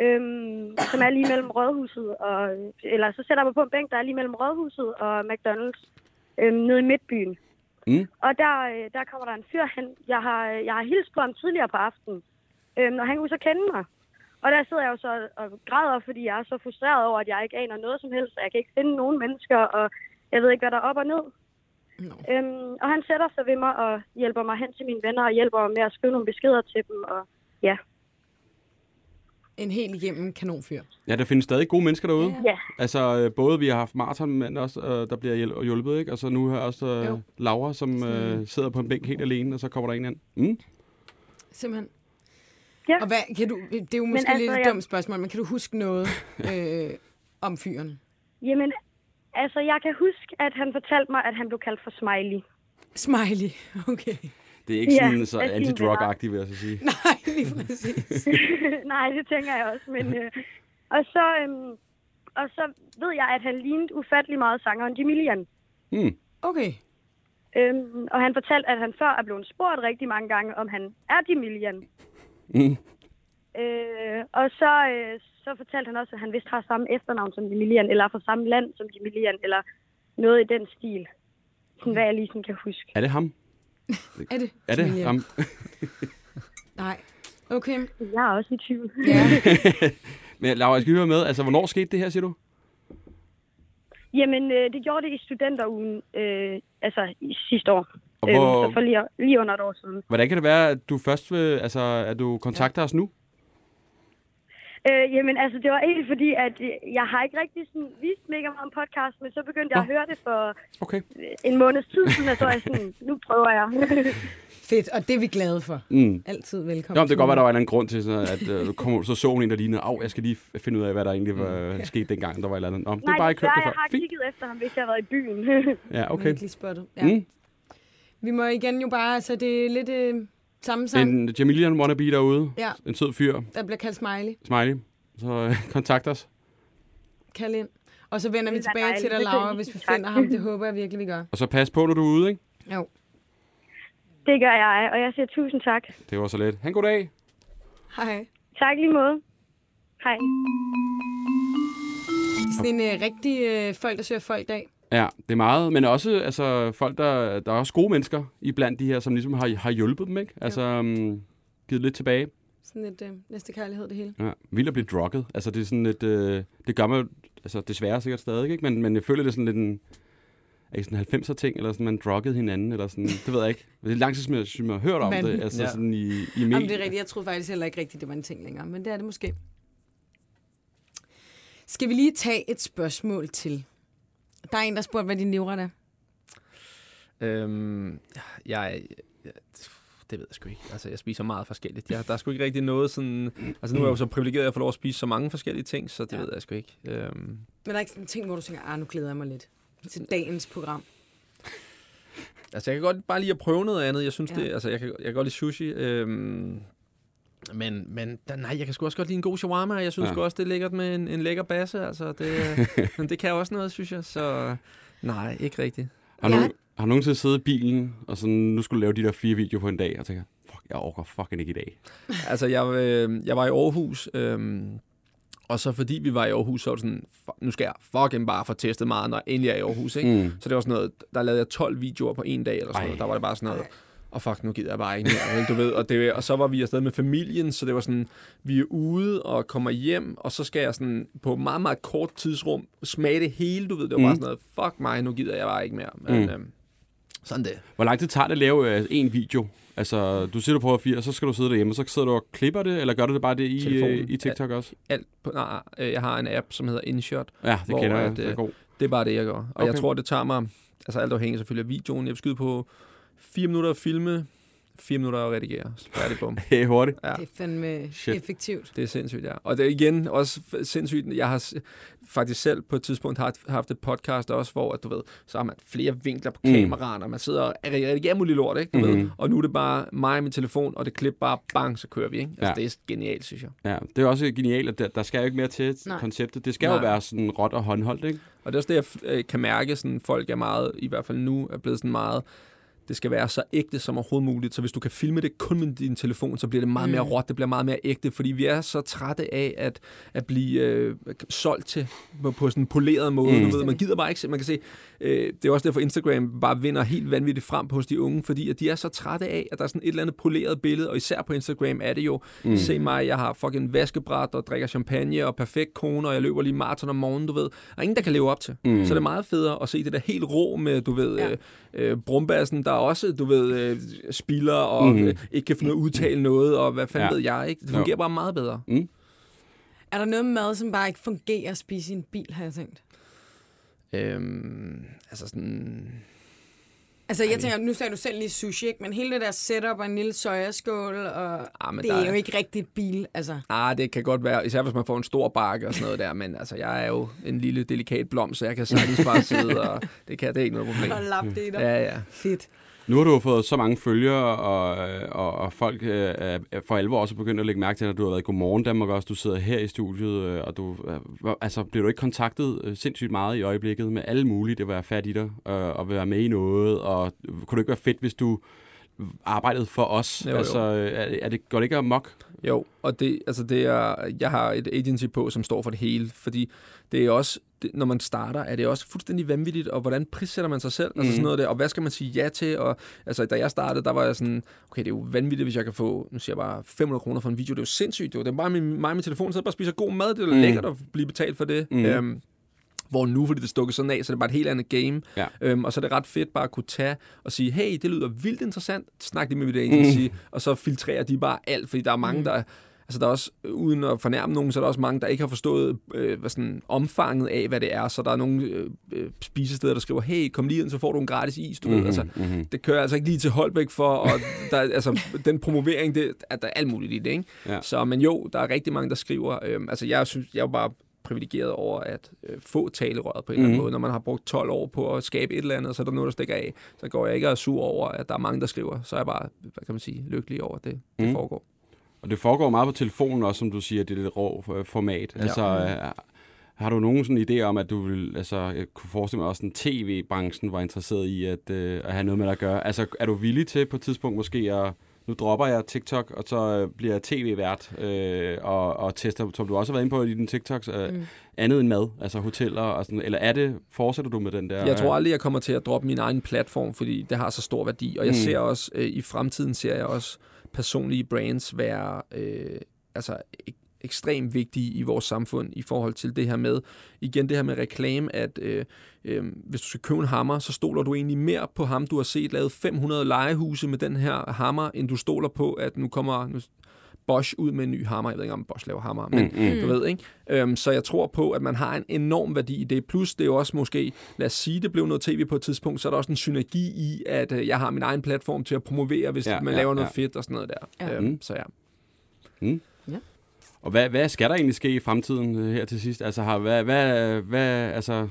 øhm, som er lige mellem Rådhuset og... Eller så sætter jeg mig på en bænk, der er lige mellem Rådhuset og McDonald's, øhm, nede i Midtbyen. Mm. Og der, øh, der kommer der en fyr hen. Jeg har, jeg har hilst på ham tidligere på aftenen, øhm, og han kunne så kende mig. Og der sidder jeg jo så og græder, fordi jeg er så frustreret over, at jeg ikke aner noget som helst, og jeg kan ikke finde nogen mennesker, og jeg ved ikke, hvad der er op og ned. Nå. Øhm, og han sætter sig ved mig og hjælper mig hen til mine venner og hjælper mig med at skrive nogle beskeder til dem. Og ja, En helt igennem kanonfyr. Ja, der findes stadig gode mennesker derude. ja, Altså, øh, både vi har haft Martin, men også, der bliver hjulpet, ikke? Og så nu her også øh, Jo. Laura, som øh, sidder på en bænk helt alene, og så kommer der en ind. Mm. Simpelthen. Ja. Og hvad, kan du, det er jo måske altså, lidt et dumt spørgsmål, men kan du huske noget øh, om fyren? jamen, altså jeg kan huske, at han fortalte mig, at han blev kaldt for Smiley. Smiley, okay. Det er ikke Ja, sådan så anti-drug-agtigt, vil jeg så sige. Nej, lige præcis. Nej, det tænker jeg også. Men, øh, og, så, øhm, og så ved jeg, at han lignede ufattelig meget sangeren Jimmy Lian. Mm. Okay. Øhm, og han fortalte, at han før er blevet spurgt rigtig mange gange, om han er Jimmy Lian. Mm. Øh, og så, øh, så fortalte han også, at han vist har samme efternavn som Jimmy Lian, eller er fra samme land som Jimmy Lian, eller noget i den stil. Sådan, hvad jeg lige sådan kan huske. Er det ham? Er det? Er det ham? Nej. Okay. Jeg er også i tvivl. Ja. Men Laura, jeg skal høre med. Altså, hvornår skete det her, siger du? Jamen, øh, det gjorde det i studenterugen, øh, altså i sidste år. Og Øhm, hvor, så for lige, lige under et år siden. hvordan kan det være, at du først vil, altså, at du kontakter os nu? Øh, jamen, altså, det var egentlig fordi, at øh, jeg har ikke rigtig sådan vist mega meget om podcast, men så begyndte jeg at høre det for Okay. øh, en måneds tid siden, og så er jeg sådan, nu prøver jeg. Fedt, og det er vi glade for. Mm. Altid velkommen. Nå, det kan godt være, der var en eller anden grund til, sådan, at øh, du kom, så så hun en, der lignede, af, jeg skal lige finde ud af, hvad der egentlig var øh, sket dengang, der var et eller andet. Nå, det er Nej, bare ikke det jeg før. har Fint. kigget efter ham, hvis jeg har været i byen. Ja, Okay. okay. Virkelig spottet. Ja. Mm. Vi må igen jo bare, altså det er lidt øh, samme sang, En Jamilian wannabe derude. Ja. En sød fyr. der bliver kaldt Smiley. Smiley. Så øh, kontakt os. Kald ind. Og så vender vi tilbage til dig, dejligt. Laura, hvis vi finder ham. Det håber jeg virkelig, vi gør. Og så pas på, når du er ude, ikke? Jo. Det gør jeg, og jeg siger tusind tak. Det var så let. Han god dag. Hej. Tak lige måde. Hej. Det er sådan en øh, rigtig øh, folk, der søger folk dag. Ja, det er meget, men også altså, folk, der, der er også gode mennesker i blandt de her, som ligesom har, har hjulpet dem, ikke? Altså, um, givet lidt tilbage. Sådan et øh, næste kærlighed, det hele. Ja, vildt at blive drugget. Altså, det er sådan lidt, øh, det gør man altså, desværre sikkert stadig, ikke? Men, men jeg føler, det er sådan lidt en, er det sådan en 90'er ting, eller sådan, man druggede hinanden, eller sådan, det ved jeg ikke. Det er lang tid, siden jeg, synes, jeg har hørt om Men- det, altså Ja. sådan i, i Jamen, medier. det er rigtigt. Jeg troede faktisk heller ikke rigtigt, det var en ting længere. Men det er det måske. Skal vi lige tage et spørgsmål til? Der er en, der spurgte, hvad din livret er. Øhm, jeg, jeg, det ved jeg sgu ikke. Altså, jeg spiser meget forskelligt. Jeg, der er sgu ikke rigtig noget sådan... Altså, nu er jeg jo så privilegeret, at jeg får lov at spise så mange forskellige ting, så det Ja. ved jeg sgu ikke. Øhm, Men der er ikke sådan en ting, hvor du tænker, ah, nu glæder jeg mig lidt til dagens program. altså, jeg kan godt bare lige at prøve noget andet. Jeg synes, ja. det... Altså, jeg kan, jeg kan godt lide sushi. Øhm, men, men da, nej, jeg kan sgu også godt lide en god shawarma, og jeg synes Ja. ja. også, det er lækkert med en, en lækker basse. Altså, det, men det kan også noget, synes jeg. Så nej, ikke rigtigt. Har, Ja. nogen, har du nogensinde siddet i bilen, og sådan, nu skulle du lave de der fire videoer på en dag, og tænker, fuck, jeg overgår fucking ikke i dag. Altså, jeg, øh, jeg var i Aarhus, øh, og så fordi vi var i Aarhus, så var det sådan, "Fuck, nu skal jeg fucking bare få testet meget, når jeg endelig er i Aarhus, ikke? Mm. Så det var sådan noget, der lavede jeg 12 videoer på en dag, eller sådan Ej. noget. Der var det bare sådan noget, Ej. Og fuck, nu gider jeg bare ikke mere, du ved. Og, det, og så var vi afsted med familien, så det var sådan, vi er ude og kommer hjem, og så skal jeg sådan på meget, meget kort tidsrum smage det hele, du ved. Det var Mm. bare sådan noget, fuck mig, nu gider jeg bare ikke mere. Men, Mm. øh, sådan det. Hvor lang tid tager det at lave øh, en video? Altså, du siger, du prøver fire, og så skal du sidde derhjemme, og så sidder du og klipper det, eller gør du det bare det i, Telefonen. øh, i TikTok også? Alt på, nej, øh, jeg har en app, som hedder InShot, Ja, det Hvor kender jeg. at, Det er øh, god. Det er bare det, jeg gør. Og. Okay. jeg tror, det tager mig, altså alt afhængig selvfølgelig af videoen. Jeg vil skyde på fire minutter at filme, fire minutter at redigere. Færdig, bum. Hey, hurtigt. Ja. Det er fandme Shit. effektivt. Det er sindssygt, ja. Og det er igen også sindssygt. Jeg har faktisk selv på et tidspunkt haft, haft et podcast også, hvor at, du ved, så har man flere vinkler på Mm. kameraerne, og man sidder og redigerer muligt lort, ikke? Du ved? Mhm. Og nu er det bare mig og min telefon, og det klip bare bang, så kører vi, ikke? Altså, Ja. det er genialt, synes jeg. Ja, det er også genialt, at der, der skal jo ikke mere til Nej. konceptet. Det skal jo Nej. være sådan råt og håndholdt, ikke? Og det er også det, jeg øh, kan mærke, sådan folk er meget, i hvert fald nu, er blevet sådan meget, det skal være så ægte som overhovedet muligt. Så hvis du kan filme det kun med din telefon, så bliver det meget Mm. mere råt, det bliver meget mere ægte, fordi vi er så trætte af at, at blive øh, solgt til på, på sådan en poleret måde. Mm. Mm. Du ved, man gider bare ikke se, man kan se, øh, det er også derfor Instagram bare vinder helt vanvittigt frem på hos de unge, fordi at de er så trætte af, at der er sådan et eller andet poleret billede, og især på Instagram er det jo, Mm. mm. se mig, jeg har fucking vaskebræt og drikker champagne og perfekt kone, og jeg løber lige maraton om morgenen, du ved. Der er ingen, der kan leve op til. Mm. Mm. Så det er meget federe at se det der helt rå med, du ved, Ja. ja. øh, øh, brumbassen, der også, du ved, øh, spiller og mm. øh, ikke kan finde ud af at udtale noget, og hvad fanden Ja. ved jeg, ikke? Det Jo. fungerer bare meget bedre. Er der noget mad, som bare ikke fungerer at spise i en bil, har jeg tænkt? Øhm, altså sådan... Altså, jeg tænker, nu sagde du selv lige sushi, ikke? Men hele det der setup og en lille sojaskål, og Ah, det er er- jo ikke rigtig et bil, altså. Ah, det kan godt være, især hvis man får en stor bakke og sådan noget der, men altså, jeg er jo en lille delikat blom, så jeg kan sagtens bare sidde, og det kan det er ikke noget problem. Og lap det i dig. Ja, ja. Fedt. Nu har du jo fået så mange følgere, og, og, og folk øh, er for alvor også begyndt at lægge mærke til, at du har været i Godmorgen Danmark også. Du sidder her i studiet, øh, og du, øh, altså, bliver du ikke kontaktet øh, sindssygt meget i øjeblikket med alle mulige, det vil være fat i dig, øh, og vil være med i noget, og kunne det ikke være fedt, hvis du arbejdede for os? Jo, jo. altså, øh, er, er det, går det ikke amok? Jo, og det, altså det er, jeg har et agency på, som står for det hele, fordi det er også, det, når man starter, er det også fuldstændig vanvittigt, og hvordan prissætter man sig selv, mm. altså Mhm. sådan noget der, og hvad skal man sige ja til, og altså da jeg startede, der var jeg sådan, okay, det er jo vanvittigt, hvis jeg kan få, nu siger jeg bare 500 kroner for en video, det er jo sindssygt, det er bare min, mig og min telefon, så bare og spiser god mad, det er Mm. mm. lækkert at blive betalt for det. Mhm. Øhm, hvor nu, fordi det stukket sådan af, så er det bare et helt andet game. Ja. Øhm, og så er det ret fedt bare at kunne tage og sige, hey, det lyder vildt interessant, snak lige med mit agency, mm. og så filtrerer de bare alt, fordi der er mange, Mm. der... Altså der er også, uden at fornærme nogen, så er der også mange, der ikke har forstået øh, hvad sådan, omfanget af, hvad det er. Så der er nogle øh, øh, spisesteder, der skriver, hey, kom lige ind, så får du en gratis is, du mm-hmm. ved. Altså, mm-hmm. det kører altså ikke lige til Holbæk for, og der, altså, den promovering, det, at der er alt muligt i det, ikke? Ja. Så, men jo, der er rigtig mange, der skriver, øh, altså jeg synes, jeg er jo bare privilegeret over at øh, få talerøret på en mm. eller anden Mhm. måde. Når man har brugt 12 år på at skabe et eller andet, så er der noget, der stikker af. Så går jeg ikke og er sur over, at der er mange, der skriver. Så er jeg bare, hvad kan man sige, lykkelig over, at det, det Mm. foregår. Og det foregår meget på telefonen også, som du siger, det er det rå øh, format. Ja. Altså, øh, Har du nogen sådan idé om, at du vil, altså, jeg kunne forestille mig også, at tv-branchen var interesseret i at, øh, at have noget med dig at gøre? Altså, er du villig til på et tidspunkt måske at, nu dropper jeg TikTok, og så øh, bliver jeg tv-vært øh, og, og tester, som du også har været inde på i din TikToks, øh, mm. andet end mad, altså hoteller og sådan, eller er det, fortsætter du med den der? Jeg tror aldrig, jeg kommer til at droppe min egen platform, fordi det har så stor værdi. Og jeg Mm. ser også, øh, i fremtiden ser jeg også personlige brands være øh, altså, ekstremt vigtige i vores samfund i forhold til det her med, igen det her med reklame, at øh, øh, hvis du skal købe en hammer, så stoler du egentlig mere på ham. Du har set lavet 500 legehuse med den her hammer, end du stoler på, at nu kommer nu, Bosch ud med en ny hammer. Jeg ved ikke, om Bosch laver hammer, men Mm, mm. du ved, ikke? Øhm, så jeg tror på, at man har en enorm værdi i det. Plus, det er jo også måske, lad os sige, det blev noget tv på et tidspunkt, så er der også en synergi i, at øh, jeg har min egen platform til at promovere, hvis Ja, man ja, laver noget ja. fedt og sådan noget der. Ja. Øhm, Mm. Så ja. Og hvad, hvad skal der egentlig ske i fremtiden øh, her til sidst? Altså, har, hvad, hvad, hvad, altså,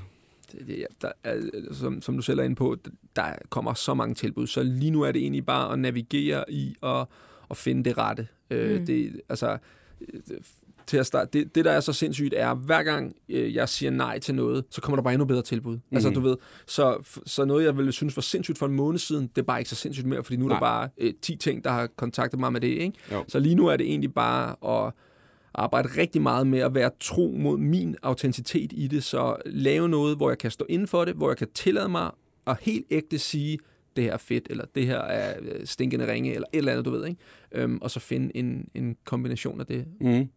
Det, der er, som, som du selv er inde på, der kommer så mange tilbud, så lige nu er det egentlig bare at navigere i og, og finde det rette. Mm. Øh, Mm. det, altså, øh, til at starte, det, det, der er så sindssygt, er, hver gang øh, jeg siger nej til noget, så kommer der bare endnu bedre tilbud. Mm. Altså, du ved, så, så noget, jeg ville synes var sindssygt for en måned siden, det er bare ikke så sindssygt mere, fordi nu er Nej. der bare øh, 10 ting, der har kontaktet mig med det, ikke? Jo. Så lige nu er det egentlig bare at arbejde rigtig meget med at være tro mod min autenticitet i det, så lave noget, hvor jeg kan stå inden for det, hvor jeg kan tillade mig at helt ægte sige, det her er fedt, eller det her er øh, stinkende ringe, eller et eller andet, du ved, ikke? Øhm, og så finde en, en kombination af det. mm.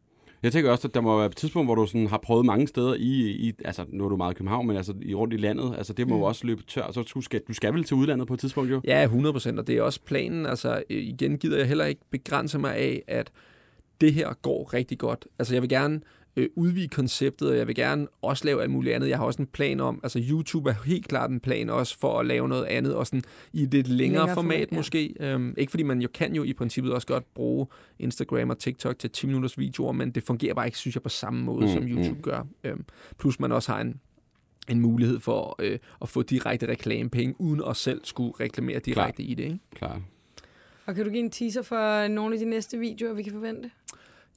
Jeg tænker også, at der må være et tidspunkt, hvor du sådan har prøvet mange steder i, i altså nu er du meget i København, men altså i, rundt i landet, altså det må mm. jo også løbe tør, så du skal, du skal vel til udlandet på et tidspunkt jo? Ja, 100 procent, og det er også planen. Altså, igen gider jeg heller ikke begrænse mig af, at det her går rigtig godt. Altså, jeg vil gerne øh, udvide konceptet, og jeg vil gerne også lave alt muligt andet. Jeg har også en plan om, altså YouTube er helt klart en plan også for at lave noget andet, og sådan i et lidt længere, Længere format, format, ja. måske. Øhm, ikke fordi man jo kan jo i princippet også godt bruge Instagram og TikTok til 10 minutters videoer, men det fungerer bare ikke, synes jeg, på samme måde, Mm, som YouTube mm. gør. Øhm, plus man også har en en mulighed for øh, at få direkte reklamepenge, uden at selv skulle reklamere direkte i det. Ikke? Klar. Og kan du give en teaser for nogle af de næste videoer, vi kan forvente?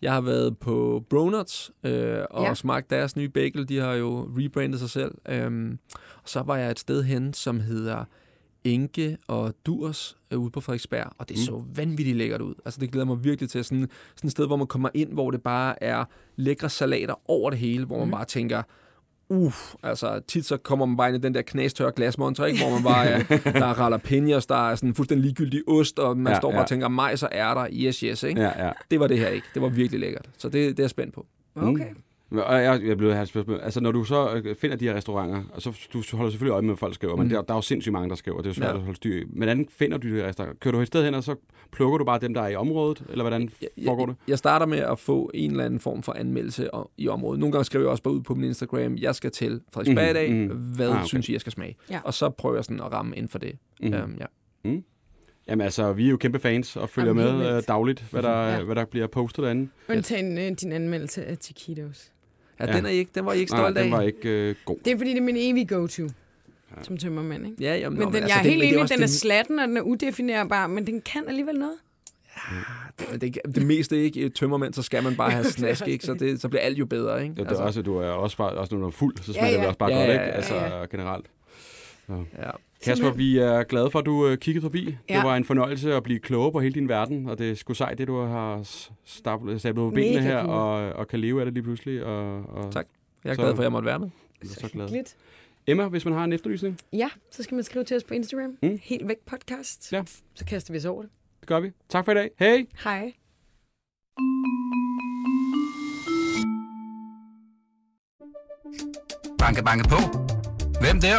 Jeg har været på Bronuts øh, og Ja. smagt deres nye bagel. De har jo rebrandet sig selv. Øhm, og så var jeg et sted hen, som hedder Enke og Durs øh, ude på Frederiksberg, og det Mm. så vanvittigt lækkert ud. Altså det glæder mig virkelig til. Sådan, sådan et sted, hvor man kommer ind, hvor det bare er lækre salater over det hele, hvor man Mm. bare tænker, Uff, altså tit så kommer man bare ind i den der knastørre glasmontre, ikke? hvor man bare er, der er jalapenos, der er sådan fuldstændig ligegyldig ost, og man Ja, ja, står bare ja. og tænker, mig så er der, yes, yes, ikke? Ja, ja. Det var det her ikke. Det var virkelig lækkert. Så det, det er jeg spændt på. Okay. Og jeg, jeg blev her spørgsmål. Altså, når du så øh, finder de her restauranter, og så du holder selvfølgelig øje med, hvad folk skriver, mm. men Mm. der, der er jo sindssygt mange, der skriver. Det er jo svært Ja. at holde styr i. Men hvordan finder du de her restauranter? Kører du et sted hen, og så plukker du bare dem, der er i området? Eller hvordan foregår det? Jeg, jeg starter med at få en eller anden form for anmeldelse i området. Nogle gange skriver jeg også bare ud på min Instagram, jeg skal til Frederiksberg i dag. Mhm. Hvad Ah, okay. synes I, jeg skal smage? Ja. Og så prøver jeg sådan at ramme ind for det. Mm. Mm. Øhm, ja. Jamen altså, vi er jo kæmpe fans og følger Jamen, med øh, dagligt, hvad der, Ja. hvad der bliver postet derinde. Undtagen øh, din anmeldelse af taquitos. Ja, Ja. Den, er I ikke, den var I ikke Nej, stolt af. den var ikke øh, god. Det er fordi, det er min evige go-to som tømmermand, ikke? Ja, jamen, Men nå, den, altså, jeg er helt men enig, også den er slatten, og den er udefinerbar, men den kan alligevel noget. det, det, det meste ikke et tømmermænd, så skal man bare have snask, ikke? Så, det, så bliver alt jo bedre, ikke? Ja, det er også, du er også, bare, også når du er fuld, så smager Ja, ja, ja. ja. det også bare Ja, godt, ja, ikke? ja, Altså ja. generelt. ja. Kasper, vi er glade for, at du øh, kiggede forbi. Ja. Det var en fornøjelse at blive klogere på hele din verden, og det er sgu sejt, det du har stablet, stablet på benene her, og, og kan leve af det lige pludselig. Og, og Tak. Jeg er Så- glad for, at jeg måtte være med. Jeg er så glad. Hyggeligt. Emma, hvis man har en efterlysning, Ja, så skal man skrive til os på Instagram. Mm. Helt væk podcast. Ja. Så kaster vi os over det. det gør vi. Tak for i dag. Hej! Hej. Banke, banke på. Hvem der?